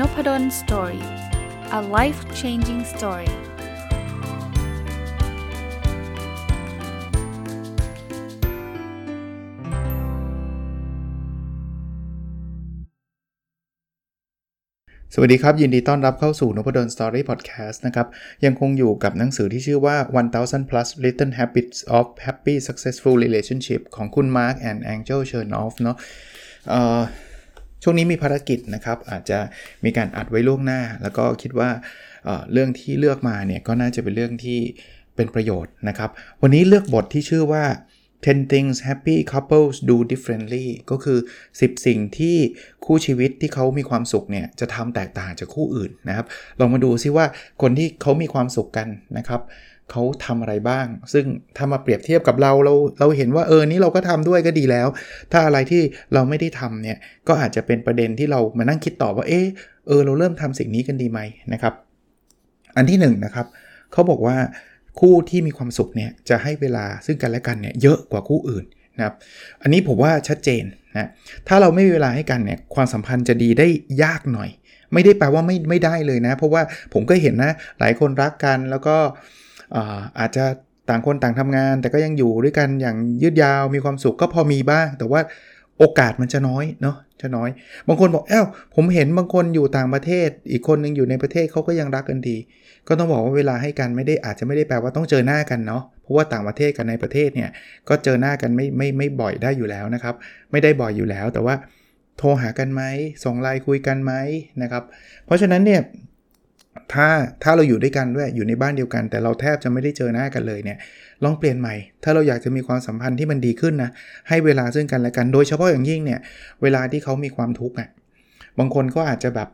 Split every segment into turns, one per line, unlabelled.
Nopadol's Story a life changing story สวัสดีครับ ยินดีต้อนรับเข้าสู่นพดล Story Podcast นะครับ ยังคงอยู่กับหนังสือที่ชื่อว่า 1000 plus little habits of happy successful relationships ของคุณ Mark and Angel Chernoff เนาะ ช่วงนี้มีภารกิจนะครับ อาจจะมีการอัดไว้ล่วงหน้า แล้วก็คิดว่าเเรื่องที่เลือกมาเนี่ยก็น่าจะเป็นเรื่องที่เป็นประโยชน์นะครับ วันนี้เลือกบทที่ชื่อว่า 10 things happy couples do differently ก็คือ 10 สิ่งที่คู่ชีวิตที่เขามีความสุขเนี่ยจะทำแตกต่างจากคู่อื่นนะครับ ลองมาดูซิว่าคนที่เขามีความสุขกันนะครับ เขาทำอะไรบ้าง ซึ่งถ้ามาเปรียบเทียบกับเราเราเราเห็นว่าเออนี้เราก็ทำด้วยก็ดีแล้ว ถ้าอะไรที่เราไม่ได้ทำเนี่ยก็อาจจะเป็นประเด็นที่เรามานั่งคิดต่อว่าเออเออเราเริ่มทำสิ่งนี้กันดีไหมนะครับ อันที่1นนะครับเขาบอกว่าคู่ที่มีความสุขเนี่ยจะให้เวลาซึ่งกันและกันเนี่ยเยอะกว่าคู่อื่นนะครับอันนี้ผมว่าชัดเจนนะถ้าเราไม่มีเวลาให้กันเนี่ยความสัมพันธ์จะดีได้ยากหน่อย ไม่ได้แปลว่าไม่ไม่ได้เลยนะ เพราะว่าผมก็เห็นนะหลายคนรักกันแล้วก็ อาจจะต่างคนต่างทำงาน แต่ก็ยังอยู่ด้วยกันอย่างยืดยาวมีความสุขก็พอมีบ้าง แต่ว่าโอกาสมันจะน้อยเนาะจะน้อย บางคนบอกเอ้าผมเห็นบางคนอยู่ต่างประเทศ อีกคนนึงอยู่ในประเทศเขาก็ยังรักกันดี ก็ต้องบอกว่าเวลาให้กันไม่ได้อาจจะไม่ได้แปลว่าต้องเจอหน้ากันเนาะเพราะว่าต่างประเทศกับในประเทศเนี่ยก็เจอหน้ากันไม่ไม่ไม่บ่อยได้อยู่แล้วนะครับ ไม่ได้บ่อยอยู่แล้วแต่ว่าโทรหากันไหมส่งไลน์คุยกันไหมนะครับ เพราะฉะนั้นเนี่ย ถ้าถ้าเราอยู่ด้วยกันด้วยอยู่ในบ้านเดียวกัน แต่เราแทบจะไม่ได้เจอหน้ากันเลยเนี่ยลองเปลี่ยนใหม่ ถ้าเราอยากจะมีความสัมพันธ์ที่มันดีขึ้นนะให้เวลาซึ่งกันและกันโดยเฉพาะอย่างยิ่งเนี่ยเวลาที่เขามีความทุกข์อะบางคนก็อาจจะแบบ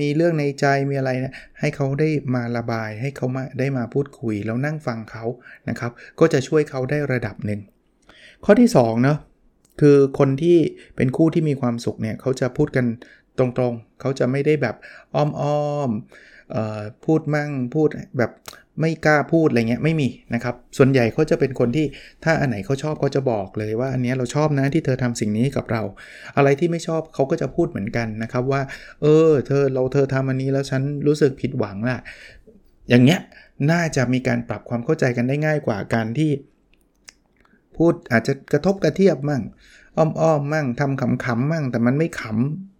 มีเรื่องในใจมีอะไรนะให้เขาได้มาระบาย ให้เขามาได้มาพูดคุย แล้วนั่งฟังเขานะครับ ก็จะช่วยเขาได้ระดับหนึ่งข้อที่2เนาะคือคนที่เป็นคู่ที่มีความสุขเนี่ยเขาจะพูดกัน ตรงๆ เขาจะไม่ได้แบบอ้อมๆพูดมั่งพูดแบบไม่กล้าพูดอะไรเงี้ยไม่มีนะครับ ส่วนใหญ่เขาจะเป็นคนที่ถ้าอันไหนเขาชอบก็จะบอกเลยว่าอันนี้เราชอบนะที่เธอทำสิ่งนี้กับเรา อะไรที่ไม่ชอบเขาก็จะพูดเหมือนกันนะครับว่า เออ เธอเราเธอทำอันนี้แล้วฉันรู้สึกผิดหวังล่ะ อย่างเงี้ยน่าจะมีการปรับความเข้าใจกันได้ง่ายกว่าการที่ พูดอาจจะกระทบกระเทียบมั่งอ้อมๆมั่งทำขำๆมั่ง แต่มันไม่ขำ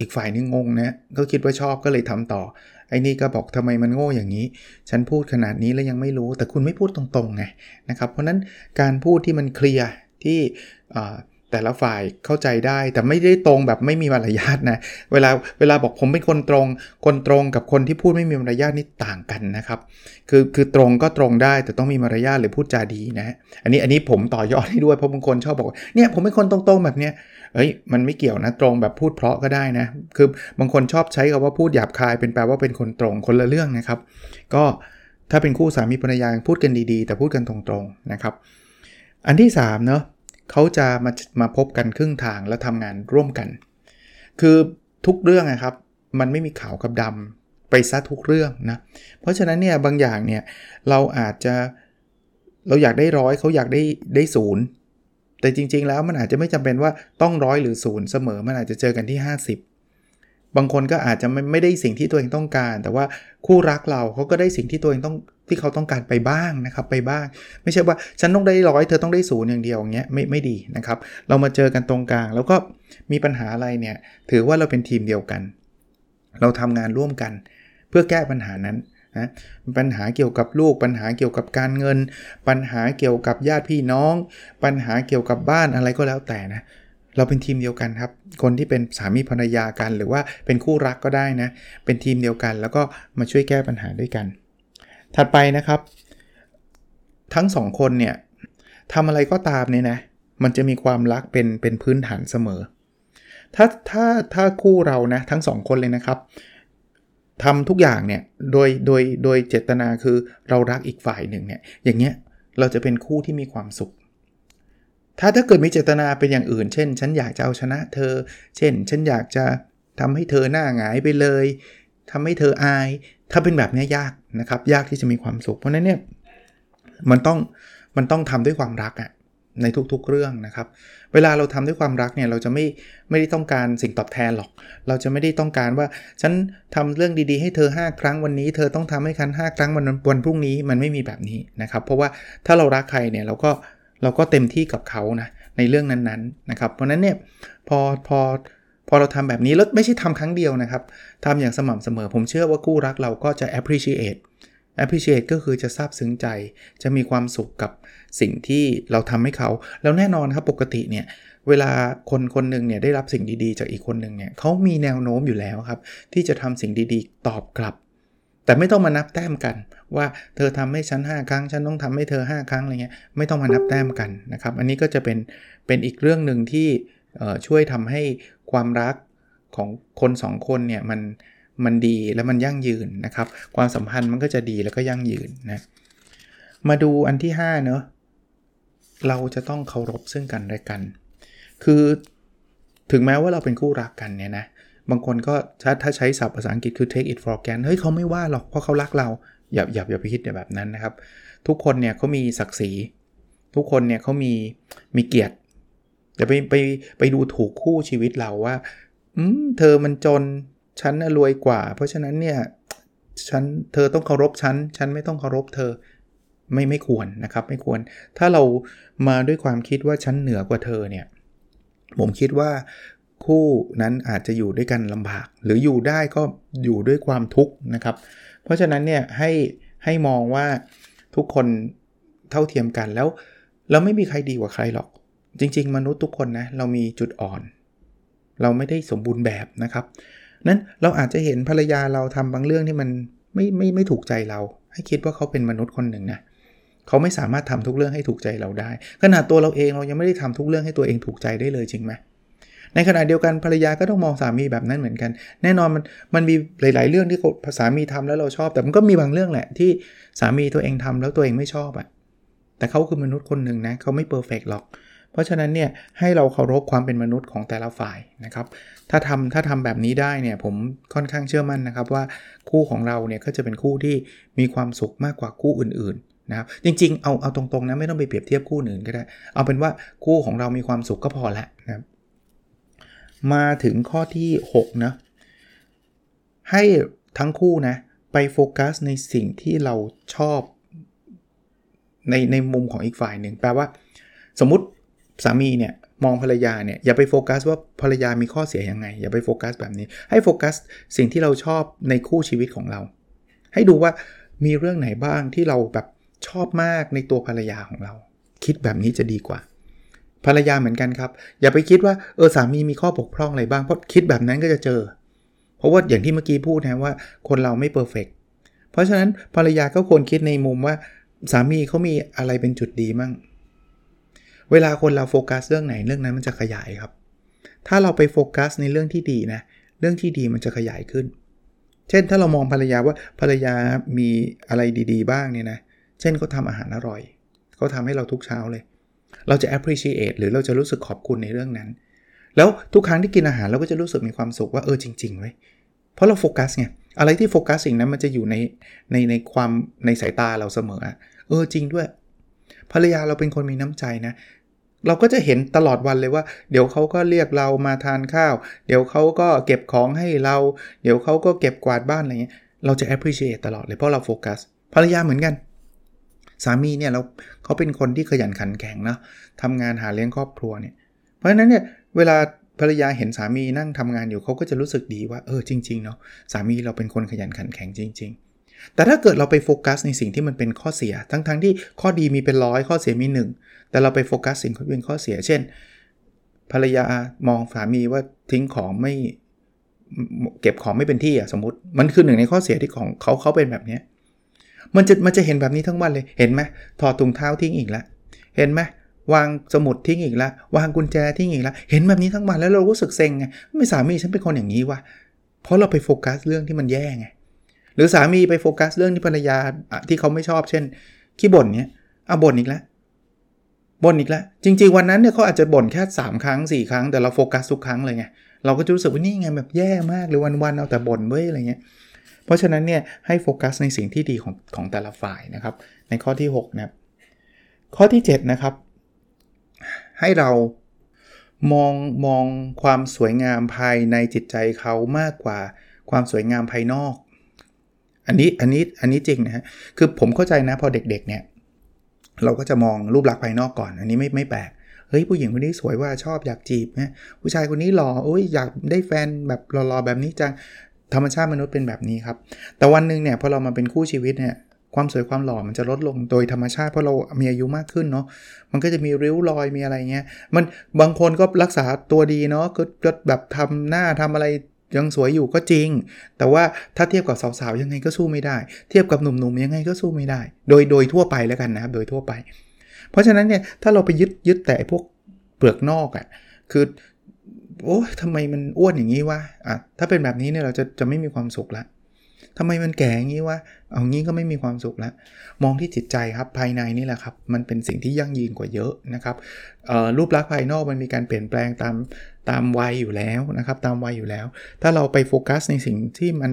อีกฝ่ายนึงงงนะก็คิดว่าชอบก็เลยทำต่อ ไอ้นี่ก็บอกทำไมมันโง่อย่างนี้ ฉันพูดขนาดนี้แล้วยังไม่รู้ แต่คุณไม่พูดตรงๆไงนะครับ เพราะนั้นการพูดที่มันเคลียร์ที่แต่ละฝ่ายเข้าใจได้แต่ไม่ได้ตรงแบบไม่มีมารยาทนะเวลาเวลาบอกผมเป็นคนตรง คนตรงกับคนที่พูดไม่มีมารยาทนี่ต่างกันนะครับ คือคือตรงก็ตรงได้แต่ต้องมีมารยาทหรือพูดจาดีนะ อันนี้อันนี้ผมต่อยอดให้ด้วยเพราะบางคนชอบบอกเนี่ยผมเป็นคนตรงๆแบบเนี้ย เอ้ยมันไม่เกี่ยวนะตรงแบบพูดเพราะก็ได้นะ คือบางคนชอบใช้คำว่าพูดหยาบคาย เป็นแปลว่าเป็นคนตรงคนละเรื่องนะครับ ก็ถ้าเป็นคู่สามีภรรยาพูดกันดีๆ แต่พูดกันตรงๆนะครับ อันที่3เนาะเขาจะมามาพบกันครึ่งทางแล้วทำงานร่วมกัน คือทุกเรื่องนะครับ มันไม่มีขาวกับดำไปซะทุกเรื่องนะเพราะฉะนั้นเนี่ยบางอย่างเนี่ยเราอาจจะเราอยากได้ร้อยเขาอยากได้ได้ศูนย์ แต่จริง ๆ แล้วมันอาจจะไม่จำเป็นว่าต้องร้อยหรือศูนย์เสมอ มันอาจจะเจอกันที่ 50 บางคนก็อาจจะไม่ไม่ได้สิ่งที่ตัวเองต้องการ แต่ว่าคู่รักเราเขาก็ได้สิ่งที่ตัวเองต้องที่เขาต้องการไปบ้างนะครับไปบ้าง ไม่ใช่ว่าฉันต้องได้ร้อยเธอต้องได้ศูนย์อย่างเดียวอย่างเงี้ยไม่ไม่ดีนะครับ เรามาเจอกันตรงกลาง แล้วก็มีปัญหาอะไรเนี่ยถือว่าเราเป็นทีมเดียวกัน เราทำงานร่วมกัน เพื่อแก้ปัญหานั้น นะปัญหาเกี่ยวกับลูก ปัญหาเกี่ยวกับการเงิน ปัญหาเกี่ยวกับญาติพี่น้อง ปัญหาเกี่ยวกับบ้านอะไรก็แล้วแต่นะเราเป็นทีมเดียวกันครับ คนที่เป็นสามีภรรยากัน หรือว่าเป็นคู่รักก็ได้นะ เป็นทีมเดียวกัน แล้วก็มาช่วยแก้ปัญหาด้วยกัน ถัดไปนะครับ ทั้งสองคนเนี่ยทำอะไรก็ตามเนี่ยนะมันจะมีความรักเป็นเป็นพื้นฐานเสมอ ถ้าถ้าถ้าคู่เรานะทั้งสองคนเลยนะครับ ทำทุกอย่างเนี่ยโดยโดยโดยเจตนาคือเรารักอีกฝ่ายหนึ่งเนี่ยอย่างเงี้ยเราจะเป็นคู่ที่มีความสุข ถ้าถ้าเกิดมีเจตนาเป็นอย่างอื่น เช่น ฉันอยากจะเอาชนะเธอ เช่น ฉันอยากจะทำให้เธอหน้าหงายไปเลยทำให้เธออาย ถ้าเป็นแบบนี้ยากนะครับ ยากที่จะมีความสุข เพราะนั้นเนี่ยมันต้องมันต้องทำด้วยความรักอะ ในทุกๆเรื่องนะครับ เวลาเราทำด้วยความรักเนี่ยเราจะไม่ไม่ได้ต้องการสิ่งตอบแทนหรอก เราจะไม่ได้ต้องการว่าฉันทำเรื่องดีๆให้เธอ 5 ครั้งวันนี้ เธอต้องทำให้คัน5ครั้งวันวันพรุ่งนี้มันไม่มีแบบนี้นะครับ เพราะว่าถ้าเรารักใครเนี่ยเราก็เราก็เต็มที่กับเขานะในเรื่องนั้นๆนะครับ เพราะนั้นเนี่ยพอพอพอเราทำแบบนี้แล้วไม่ใช่ทำครั้งเดียวนะครับทำอย่างสม่ำเสมอ ผมเชื่อว่าคู่รักเราก็จะ appreciate appreciate ก็คือจะซาบซึ้งใจ จะมีความสุขกับสิ่งที่เราทำให้เขา แล้วแน่นอนครับปกติเนี่ยเวลาคนคนหนึ่งเนี่ยได้รับสิ่งดีๆ จากอีกคนหนึ่งเนี่ยเขามีแนวโน้มอยู่แล้วครับ ที่จะทำสิ่งดีๆ ตอบกลับ แต่ไม่ต้องมานับแต้มกัน ว่าเธอทำให้ฉัน 5 ครั้ง ฉันต้องทำให้เธอ 5 ครั้งอะไรเงี้ยไม่ต้องมานับแต้มกันนะครับ อันนี้ก็จะเป็นเป็นอีกเรื่องหนึ่งที่ช่วยทำให้ความรักของคน 2 คนเนี่ยมัน มันดีและมันยั่งยืนนะครับ ความสัมพันธ์มันก็จะดีแล้วก็ยั่งยืนนะมาดูอันที่5เนอะเราจะต้องเคารพซึ่งกันและกัน คือถึงแม้ว่าเราเป็นคู่รักกันเนี่ยนะบางคนก็ถ้าถ้าใช้ศัพท์ภาษาอังกฤษคือ take it for granted เฮ้ยเขาไม่ว่าหรอกเพราะเขารักเรา อย่าอย่าอย่าไปคิดแบบนั้นนะครับ ทุกคนเนี่ยเขามีศักดิ์ศรี ทุกคนเนี่ยเขามีมีเกียรติอย่าไปไปไปดูถูกคู่ชีวิตเราว่า อืมเธอมันจน ฉันรวยกว่า เพราะฉะนั้นเนี่ยฉันเธอต้องเคารพฉัน ฉันไม่ต้องเคารพเธอไม่ไม่ควรนะครับไม่ควร ถ้าเรามาด้วยความคิดว่าฉันเหนือกว่าเธอเนี่ยผมคิดว่าคู่นั้นอาจจะอยู่ด้วยกันลำบาก หรืออยู่ได้ก็อยู่ด้วยความทุกข์นะครับ เพราะฉะนั้นเนี่ยให้ให้มองว่าทุกคนเท่าเทียมกันแล้ว เราไม่มีใครดีกว่าใครหรอก จริง ๆ มนุษย์ทุกคนนะเรามีจุดอ่อน เราไม่ได้สมบูรณ์แบบนะครับ นั้นเราอาจจะเห็นภรรยาเราทำบางเรื่องที่มันไม่ไม่ไม่ถูกใจเรา ให้คิดว่าเขาเป็นมนุษย์คนหนึ่งนะเขาไม่สามารถทำทุกเรื่องให้ถูกใจเราได้ ขนาดตัวเราเองเรายังไม่ได้ทำทุกเรื่องให้ตัวเองถูกใจได้เลยจริงไหมในขณะเดียวกันภรรยาก็ต้องมองสามีแบบนั้นเหมือนกัน แน่นอนมันมันมีหลาย ๆ เรื่องที่สามีทำแล้วเราชอบ แต่มันก็มีบางเรื่องแหละที่สามีตัวเองทำแล้วตัวเองไม่ชอบอะ่ะแต่เขาคือมนุษย์คนหนึ่งนะเขาไม่เพอร์เฟกหรอกเราะฉะนั้นเนี่ยให้เราเคารพความเป็นมนุษย์ของแต่ละฝ่ายนะครับ ถ้าทำถ้าทำแบบนี้ได้เนี่ยผมค่อนข้างเชื่อมั่นนะครับว่าคู่ของเราเนี่ยก็จะเป็นคู่ที่มีความสุขมากกว่าคู่อื่นๆนะครับจริงๆเอาเอาตรงๆนะไม่ต้องไปเปรียบเทียบคู่อื่นก็ได้ เอาเป็นว่าคู่ของเรามีความสุขก็พอละนะครับมาถึงข้อที่6นะให้ทั้งคู่นะไปโฟกัสในสิ่งที่เราชอบในในมุมของอีกฝ่ายหนึ่งแปลว่า สมมติ สามีเนี่ยมองภรรยาเนี่ยอย่าไปโฟกัสว่าภรรยามีข้อเสียยังไง อย่าไปโฟกัสแบบนี้ ให้โฟกัสสิ่งที่เราชอบในคู่ชีวิตของเรา ให้ดูว่ามีเรื่องไหนบ้างที่เราแบบชอบมากในตัวภรรยาของเรา คิดแบบนี้จะดีกว่า ภรรยาเหมือนกันครับ อย่าไปคิดว่าเออสามีมีข้อบกพร่องอะไรบ้างเพราะคิดแบบนั้นก็จะเจอ เพราะว่าอย่างที่เมื่อกี้พูดนะว่าคนเราไม่ perfect เพราะฉะนั้นภรรยาก็ควรคิดในมุมว่าสามีเขามีอะไรเป็นจุดดีมั่ง เวลาคนเราโฟกัสเรื่องไหนเรื่องนั้นมันจะขยายครับ ถ้าเราไปโฟกัสในเรื่องที่ดีนะ เรื่องที่ดีมันจะขยายขึ้น เช่นถ้าเรามองภรรยาว่าภรรยามีอะไรดี ๆ บ้างเนี่ยนะ เช่นเขาทาอาหารอร่อย เขาทาให้เราทุกเช้าเลย เราจะ appreciate หรือเราจะรู้สึกขอบคุณในเรื่องนั้น แล้วทุกครั้งที่กินอาหารเราก็จะรู้สึกมีความสุขว่าเออจริงๆไว้เพราะเราโฟกัสไง อะไรที่โฟกัสสิ่งนั้นมันจะอยู่ในในในความในสายตาเราเสมอ เออจริงด้วยภรรยาเราเป็นคนมีน้ำใจนะ เราก็จะเห็นตลอดวันเลยว่า เดี๋ยวเขาก็เรียกเรามาทานข้าว เดี๋ยวเขาก็เก็บของให้เรา เดี๋ยวเขาก็เก็บกวาดบ้านอะไรเงี้ยเราจะ appreciate ตลอดเลยเพราะเราโฟกัสภรรยาเหมือนกัน สามีเนี่ยเราเขาเป็นคนที่ขยันขันแข็งนะทำงานหาเลี้ยงครอบครัวเนี่ย เพราะฉะนั้นเนี่ยเวลาภรรยาเห็นสามีนั่งทำงานอยู่เขาก็จะรู้สึกดีว่าเออจริงๆเนาะสามีเราเป็นคนขยันขันแข็งจริง ๆ แต่ถ้าเกิดเราไปโฟกัสในสิ่งที่มันเป็นข้อเสีย ทั้งๆทที่ข้อดีมีเป็นร้อยข้อเสียมี 1 แต่เราไปโฟกัสสิ่งที่เป็นข้อเสีย เช่น ภรรยามองสามีว่าทิ้งของไม่เก็บของไม่เป็นที่อะสมมติ มันคือหนึ่งในข้อเสียที่ของเขาเขาเป็นแบบนี้มันจะมันจะเห็นแบบนี้ทั้งวันเลยเห็นไหมถอดถุงเท้าทิ้งอีกแล้วเห็นไหมวางสมุดทิ้งอีกแล้ววางกุญแจทิ้งอีกแล้วเห็นแบบนี้ทั้งวันแล้วเรารู้สึกเซ็งไงไม่สามีฉันเป็นคนอย่างนี้วะเพราะเราไปโฟกัสเรื่องที่มันแย่ไง หรือสามีไปโฟกัสเรื่องที่ภรรยาที่เขาไม่ชอบเช่นขี้บ่นเนี้ยอะบ่นอีกแล้วบ่นอีกแล้ว จริง ๆ วันนั้นเนี่ยเขาอาจจะบ่นแค่ 3 ครั้ง 4 ครั้งแต่เราโฟกัสทุกครั้งเลยไงเราก็จะรู้สึกว่านี่ไงแบบแย่มากเลยวันๆเอาแต่บ่นเว้ยอะไรเงี้ยเพราะฉะนั้นเนี่ยให้โฟกัสในสิ่งที่ดีของของแต่ละฝ่ายนะครับ ในข้อที่6นะครับข้อที่ 7 นะครับ ให้เรามองมองความสวยงามภายในจิตใจเขามากกว่าความสวยงามภายนอก อันนี้อันนี้อันนี้จริงนะฮะคือผมเข้าใจนะพอเด็กๆเนี่ยเราก็จะมองรูปลักษณ์ภายนอกก่อน อันนี้ไม่ไม่แปลกเฮ้ยผู้หญิงคนนี้สวยว่าชอบอยากจีบนะผู้ชายคนนี้หล่อโอ้ยอยากได้แฟนแบบหล่อๆแบบนี้จังธรรมชาติมนุษย์เป็นแบบนี้ครับ แต่วันหนึ่งเนี่ยพอเรามาเป็นคู่ชีวิตเนี่ยความสวยความหล่อมันจะลดลงโดยธรรมชาติเพราะเรามีอายุมากขึ้นเนาะมันก็จะมีริ้วรอยมีอะไรเงี้ยมันบางคนก็รักษาตัวดีเนาะก็ก็แบบทำหน้าทำอะไร ยังสวยอยู่ก็จริง แต่ว่าถ้าเทียบกับสาวๆยังไงก็สู้ไม่ได้ เทียบกับหนุ่มๆยังไงก็สู้ไม่ได้ โดยโดยทั่วไปแล้วกันนะครับ โดยทั่วไป เพราะฉะนั้นเนี่ยถ้าเราไปยึดยึดแต่พวกเปลือกนอกอะ่ะคือโอ้ทำไมมันอ้วนอย่างนี้วะอะถ้าเป็นแบบนี้เนี่ยเราจะจะไม่มีความสุขละ ทำไมมันแก่อย่างนี้วะเอางี้ก็ไม่มีความสุขแล้วมองที่จิตใจครับภายในนี่แหละครับ มันเป็นสิ่งที่ยั่งยืนกว่าเยอะนะครับรูปลักษณ์ภายนอกมันมีการเปลี่ยนแปลงตามตามวัยอยู่แล้วนะครับ ตามวัยอยู่แล้ว ถ้าเราไปโฟกัสในสิ่งที่มัน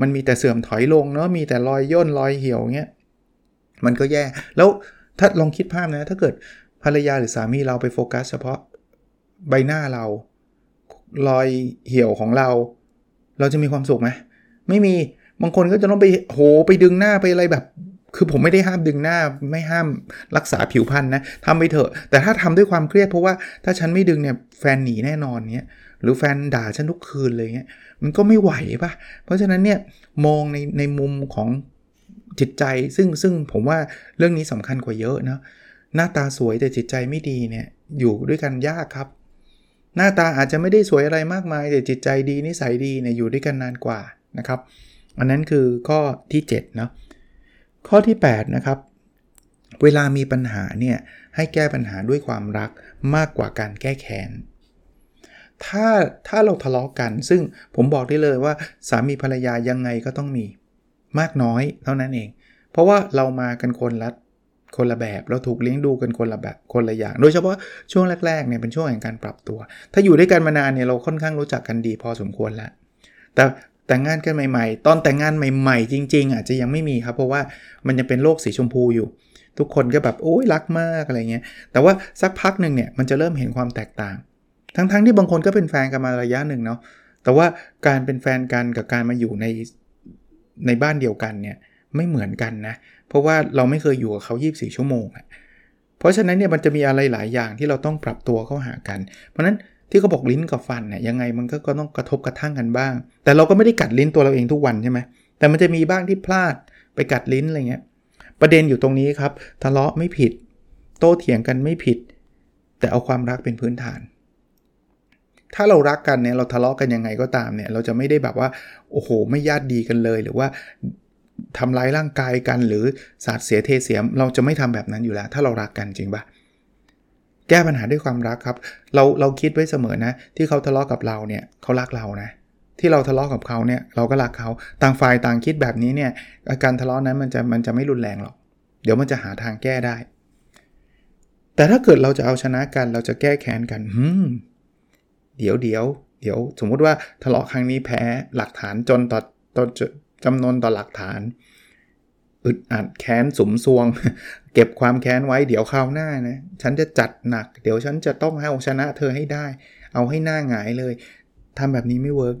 มันมีแต่เสื่อมถอยลงเนาะมีแต่รอยย่นรอยเหี่ยวเงี้ยมันก็แย่แล้วถ้าลองคิดภาพนะ ถ้าเกิดภรรยาหรือสามีเราไปโฟกัส เฉพาะใบหน้าเรา รอยเหี่ยวของเรา เราจะมีความสุขไหมไม่มี บางคนก็จะต้องไปโหไปดึงหน้าไปอะไรแบบ คือผมไม่ได้ห้ามดึงหน้าไม่ห้ามรักษาผิวพรรณนะทำไปเถอะ แต่ถ้าทำด้วยความเครียดเพราะว่าถ้าฉันไม่ดึงเนี่ยแฟนหนีแน่นอนเนี้ยหรือแฟนด่าฉันทุกคืนเลยเงี้ยมันก็ไม่ไหวปะเพราะฉะนั้นเนี่ยมองในในมุมของจิตใจซึ่งซึ่งผมว่าเรื่องนี้สำคัญกว่าเยอะนะหน้าตาสวยแต่จิตใจไม่ดีเนี่ยอยู่ด้วยกันยากครับ หน้าตาอาจจะไม่ได้สวยอะไรมากมาย แต่จิตใจดีนิสัยดีเนี่ยอยู่ด้วยกันนานกว่านะครับ อันนั้นคือข้อที่7เนาะข้อที่8นะครับเวลามีปัญหาเนี่ยให้แก้ปัญหาด้วยความรักมากกว่าการแก้แค้นถ้าถ้าเราทะเลาะกกัน ซึ่งผมบอกได้เลยว่าสามีภรรยายังไงก็ต้องมีมากน้อยเท่านั้นเอง เพราะว่าเรามากันคนละคนละแบบ เราถูกเลี้ยงดูกันคนละแบบคนละอย่าง โดยเฉพาะช่วงแรกๆเนี่ยเป็นช่วงแห่งการปรับตัว ถ้าอยู่ด้วยกันมานานเนี่ยเราค่อนข้างรู้จักกันดีพอสมควรแล้ว แต่ แต่งงานกันใหม่ ๆ ตอนแต่งงานใหม่ ๆ จริง ๆ อาจจะยังไม่มีครับ เพราะว่ามันยังเป็นโลกสีชมพูอยู่ ทุกคนก็แบบโอ้ยรักมากอะไรเงี้ย แต่ว่าสักพักหนึ่งเนี่ยมันจะเริ่มเห็นความแตกต่าง ทั้งๆทที่บางคนก็เป็นแฟนกันมาระยะหนึ่งเนาะ แต่ว่าการเป็นแฟนกันกับการมาอยู่ในในบ้านเดียวกันเนี่ยไม่เหมือนกันนะ เพราะว่าเราไม่เคยอยู่กับเขา 24 ชั่วโมงเพราะฉะนั้นเนี่ยมันจะมีอะไรหลายอย่างที่เราต้องปรับตัวเข้าหากัน เพราะนั้น ที่เขาบอกลิ้นกับฟันเนี่ยยังไงมันก็ก็ต้องกระทบกระทั่งกันบ้าง แต่เราก็ไม่ได้กัดลิ้นตัวเราเองทุกวันใช่ไหมแต่มันจะมีบ้างที่พลาดไปกัดลิ้นอะไรเงี้ยประเด็นอยู่ตรงนี้ครับทะเลาะไม่ผิด โต้เถียงกันไม่ผิด แต่เอาความรักเป็นพื้นฐาน ถ้าเรารักกันเนี่ยเราทะเลาะกันยังไงก็ตามเนี่ยเราจะไม่ได้แบบว่าโอ้โห ไม่ญาติดีกันเลย หรือว่าทำร้ายร่างกายกันหรือสาดเสียเทเสียม เราจะไม่ทำแบบนั้นอยู่แล้ว ถ้าเรารักกันจริงปะ แก้ปัญหาด้วยความรักครับ เราเราคิดไว้เสมอนะ ที่เขาทะเลาะกับเราเนี่ยเขารักเรานะ ที่เราทะเลาะกับเขาเนี่ยเราก็รักเขาต่างฝ่ายต่างคิดแบบนี้เนี่ยอาการทะเลาะนั้นมันจะมันจะไม่รุนแรงหรอก เดี๋ยวมันจะหาทางแก้ได้ แต่ถ้าเกิดเราจะเอาชนะกัน เราจะแก้แค้นกันหืมเดี๋ยวเดี๋ยวเดี๋ยวสมมุติว่าทะเลาะครั้งนี้แพ้หลักฐานจนต่อต่อจำนนต่อหลักฐาน อึดอัดแค้นสุมทรวง เก็บความแค้นไว้เดี๋ยวคราวหน้านะฉันจะจัดหนัก เดี๋ยวฉันจะต้องให้ชนะเธอให้ได้ เอาให้หน้าหงายเลยทำแบบนี้ไม่ work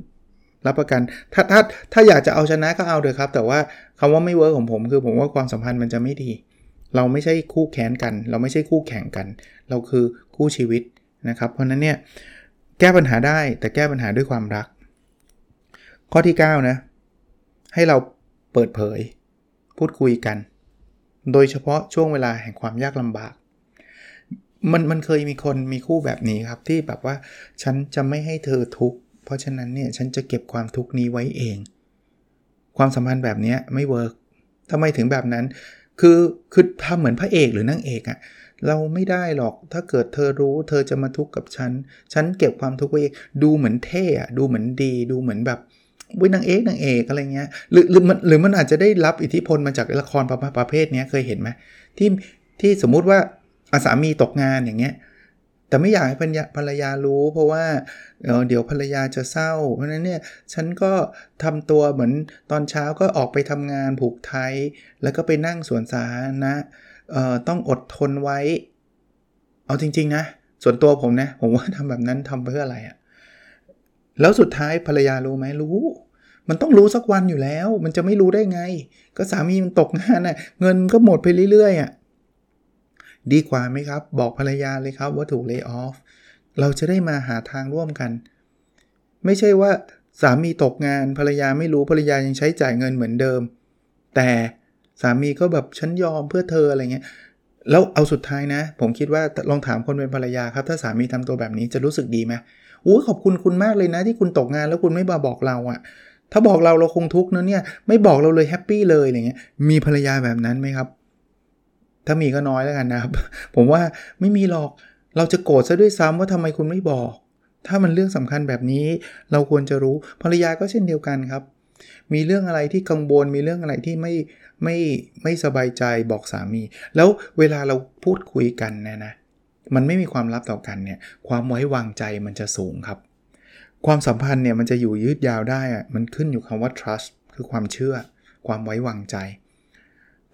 รับประกันถ้าถ้าถ้าอยากจะเอาชนะก็เอาเถอะครับ แต่ว่าคำว่าไม่ work ของผมคือผมว่าความสัมพันธ์มันจะไม่ดี เราไม่ใช่คู่แข่งกัน เราไม่ใช่คู่แข่งกัน เราคือคู่ชีวิตนะครับ เพราะนั้นเนี่ยแก้ปัญหาได้แต่แก้ปัญหาด้วยความรัก ข้อที่ 9 นะ ให้เราเปิดเผย พูดคุยกัน โดยเฉพาะช่วงเวลาแห่งความยากลำบาก มันมันเคยมีคนมีคู่แบบนี้ครับที่แบบว่าฉันจะไม่ให้เธอทุกข์เพราะฉะนั้นเนี่ยฉันจะเก็บความทุกข์นี้ไว้เอง ความสัมพันธ์แบบนี้ไม่เวิร์กทำไมถึงแบบนั้น คือคือทำเหมือนพระเอกหรือนางเอกอะเราไม่ได้หรอก ถ้าเกิดเธอรู้ เธอจะมาทุกข์กับฉัน ฉันเก็บความทุกข์ไว้ดูเหมือนเท่อะดูเหมือนดี ดูเหมือนแบบ วุ้ยนางเอกนางเอกอะไรเงี้ยหรือหรือมันหรือมันอาจจะได้รับอิทธิพลมาจากละครประประเภทนี้เคยเห็นไหมที่ที่สมมุติว่าอาสามีตกงานอย่างเงี้ยแต่ไม่อยากให้ภรรยารู้ เพราะว่าเดี๋ยวภรรยาจะเศร้า เพราะนั้นเนี่ยฉันก็ทำตัวเหมือนตอนเช้าก็ออกไปทำงานผูกไทย แล้วก็ไปนั่งสวนสาธารณะต้องอดทนไว้ เอาจริง ๆ นะ ส่วนตัวผมนะ ผมว่าทำแบบนั้นทำเพื่ออะไรอะ แล้วสุดท้ายภรรยารู้ไหมรู้ มันต้องรู้สักวันอยู่แล้ว มันจะไม่รู้ได้ไง ก็สามีมันตกงานน่ะเงินก็หมดไปเรื่อยๆอะดีกว่าไหมครับ บอกภรรยาเลยครับว่าถูกเลิกออฟเราจะได้มาหาทางร่วมกัน ไม่ใช่ว่าสามีตกงานภรรยาไม่รู้ภรรยายังใช้จ่ายเงินเหมือนเดิม แต่สามีก็แบบฉันยอมเพื่อเธออะไรเงี้ยแล้วเอาสุดท้ายนะ ผมคิดว่าลองถามคนเป็นภรรยาครับ ถ้าสามีทำตัวแบบนี้จะรู้สึกดีไหม อู้ขอบคุณคุณมากเลยนะ ที่คุณตกงานแล้วคุณไม่มาบอกเราอะถ้าบอกเราเราคงทุกข์นะเนี่ย ไม่บอกเราเลยแฮปปี้เลยอะไรเงี้ย มีภรรยาแบบนั้นไหมครับ ถ้ามีก็น้อยแล้วกันนะครับ ผมว่าไม่มีหรอก เราจะโกรธซะด้วยซ้ำว่าทำไมคุณไม่บอก ถ้ามันเรื่องสำคัญแบบนี้ เราควรจะรู้ ภรรยาก็เช่นเดียวกันครับ มีเรื่องอะไรที่กังวล มีเรื่องอะไรที่ไม่ไม่ไม่สบายใจบอกสามี แล้วเวลาเราพูดคุยกันนี่ยนะ มันไม่มีความลับต่อกันเนี่ยความไว้วางใจมันจะสูงครับ ความสัมพันธ์เนี่ยมันจะอยู่ยืดยาวได้อะมันขึ้นอยู่คำว่า trust คือความเชื่อ ความไว้วางใจ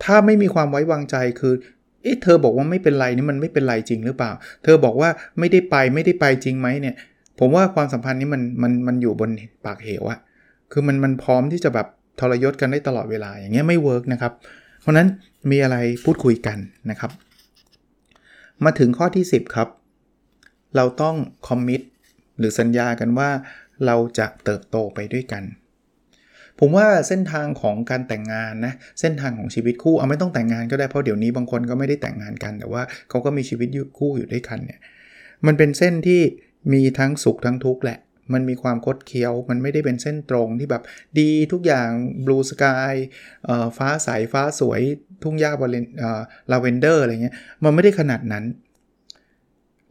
ถ้าไม่มีความไว้วางใจคือเอ๊ะเธอบอกว่าไม่เป็นไรนี่มันไม่เป็นไรจริงหรือเปล่า เธอบอกว่าไม่ได้ไปไม่ได้ไปจริงไหมเนี่ยผมว่าความสัมพันธ์นี้มันมันมันอยู่บนปากเหวอะคือมันมันพร้อมที่จะแบบทรยศกันได้ตลอดเวลาอย่างเงี้ยไม่ work นะครับ เพราะนั้นมีอะไรพูดคุยกันนะครับ มาถึงข้อที่ 10 ครับ เราต้อง commitหรือสัญญากันว่าเราจะเติบโตไปด้วยกัน ผมว่าเส้นทางของการแต่งงานนะเส้นทางของชีวิตคู่เอาไม่ต้องแต่งงานก็ได้เพราะเดี๋ยวนี้บางคนก็ไม่ได้แต่งงานกัน แต่ว่าเขาก็มีชีวิตคู่อยู่ด้วยกันเนี่ยมันเป็นเส้นที่มีทั้งสุขทั้งทุกข์แหละ มันมีความคดเคี้ยว มันไม่ได้เป็นเส้นตรงที่แบบดีทุกอย่างบลูสกายฟ้าใสฟ้าสวย ทุ่งหญ้าบริเวลาเวนเดอร์อะไรเงี้ยมันไม่ได้ขนาดนั้น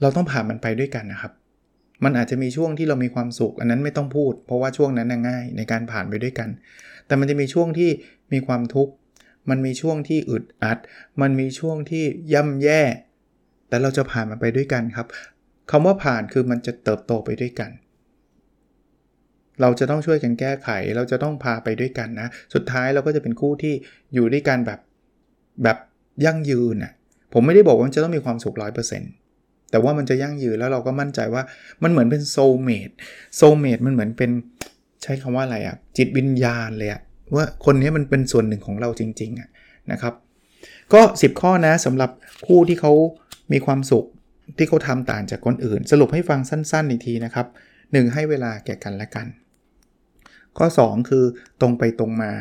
เราต้องผ่านมันไปด้วยกันนะครับ มันอาจจะมีช่วงที่เรามีความสุข อันนั้นไม่ต้องพูด เพราะว่าช่วงนั้นง่ายในการผ่านไปด้วยกัน แต่มันจะมีช่วงที่มีความทุกข์มันมีช่วงที่อึดอัด มันมีช่วงที่ย่ำแย่ แต่เราจะผ่านมันไปด้วยกันครับคำว่าผ่านคือมันจะเติบโตไปด้วยกัน เราจะต้องช่วยกันแก้ไข เราจะต้องพาไปด้วยกันนะ สุดท้ายเราก็จะเป็นคู่ที่อยู่ด้วยกันแบบแบบยั่งยืนนะผมไม่ได้บอกว่าจะต้องมีความสุขร้อยเปอร์เซ็นต์แต่ว่ามันจะยั่งยืนแล้วเราก็มั่นใจว่ามันเหมือนเป็น soulmate soulmate มันเหมือนเป็นใช้คำว่าอะไรอะจิตวิญญาณเลยอะว่าคนนี้มันเป็นส่วนหนึ่งของเราจริงๆอะนะครับ ก็ 10 ข้อนะสำหรับคู่ที่เขามีความสุขที่เขาทำต่างจากคนอื่น สรุปให้ฟังสั้นๆอีกทีนะครับ 1. ให้เวลาแก่กันและกัน ข้อ 2 คือตรงไปตรงมา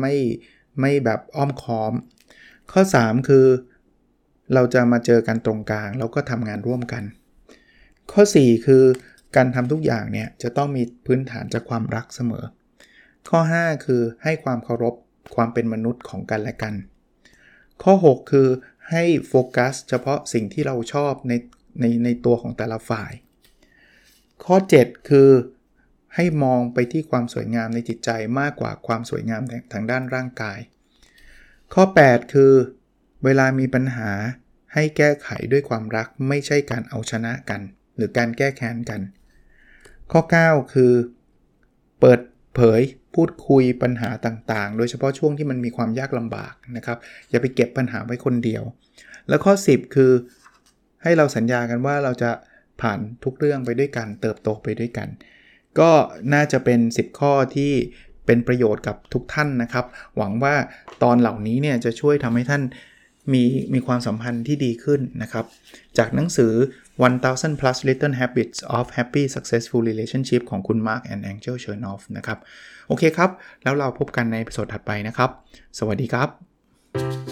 ไม่ไม่แบบอ้อมค้อม ข้อ 3 คือ เราจะมาเจอกันตรงกลาง แล้วก็ทำงานร่วมกัน ข้อ 4 คือการทำทุกอย่างเนี่ยจะต้องมีพื้นฐานจากความรักเสมอ ข้อ 5 คือให้ความเคารพความเป็นมนุษย์ของกันและกัน ข้อ 6 คือให้โฟกัสเฉพาะสิ่งที่เราชอบในในในตัวของแต่ละฝ่าย ข้อ 7 คือ ให้มองไปที่ความสวยงามในจิตใจมากกว่าความสวยงามทางด้านร่างกาย ข้อ 8 คือ เวลามีปัญหาให้แก้ไขด้วยความรักไม่ใช่การเอาชนะกัน หรือการแก้แค้นกัน ข้อ 9 คือ เปิดเผยพูดคุยปัญหาต่างๆ โดยเฉพาะช่วงที่มันมีความยากลำบากนะครับ อย่าไปเก็บปัญหาไว้คนเดียว แล้วข้อ 10 คือ ให้เราสัญญากันว่าเราจะผ่านทุกเรื่องไปด้วยกัน เติบโตไปด้วยกัน ก็น่าจะเป็น 10 ข้อที่เป็นประโยชน์กับทุกท่านนะครับ หวังว่าตอนเหล่านี้เนี่ยจะช่วยทำให้ท่านมีมีความสัมพันธ์ที่ดีขึ้นนะครับ จากหนังสือ 1000 plus little habits of happy successful relationship ของคุณ Mark and Angel Chernoff นะครับ โอเคครับ แล้วเราพบกันในสดถัดไปนะครับ สวัสดีครับ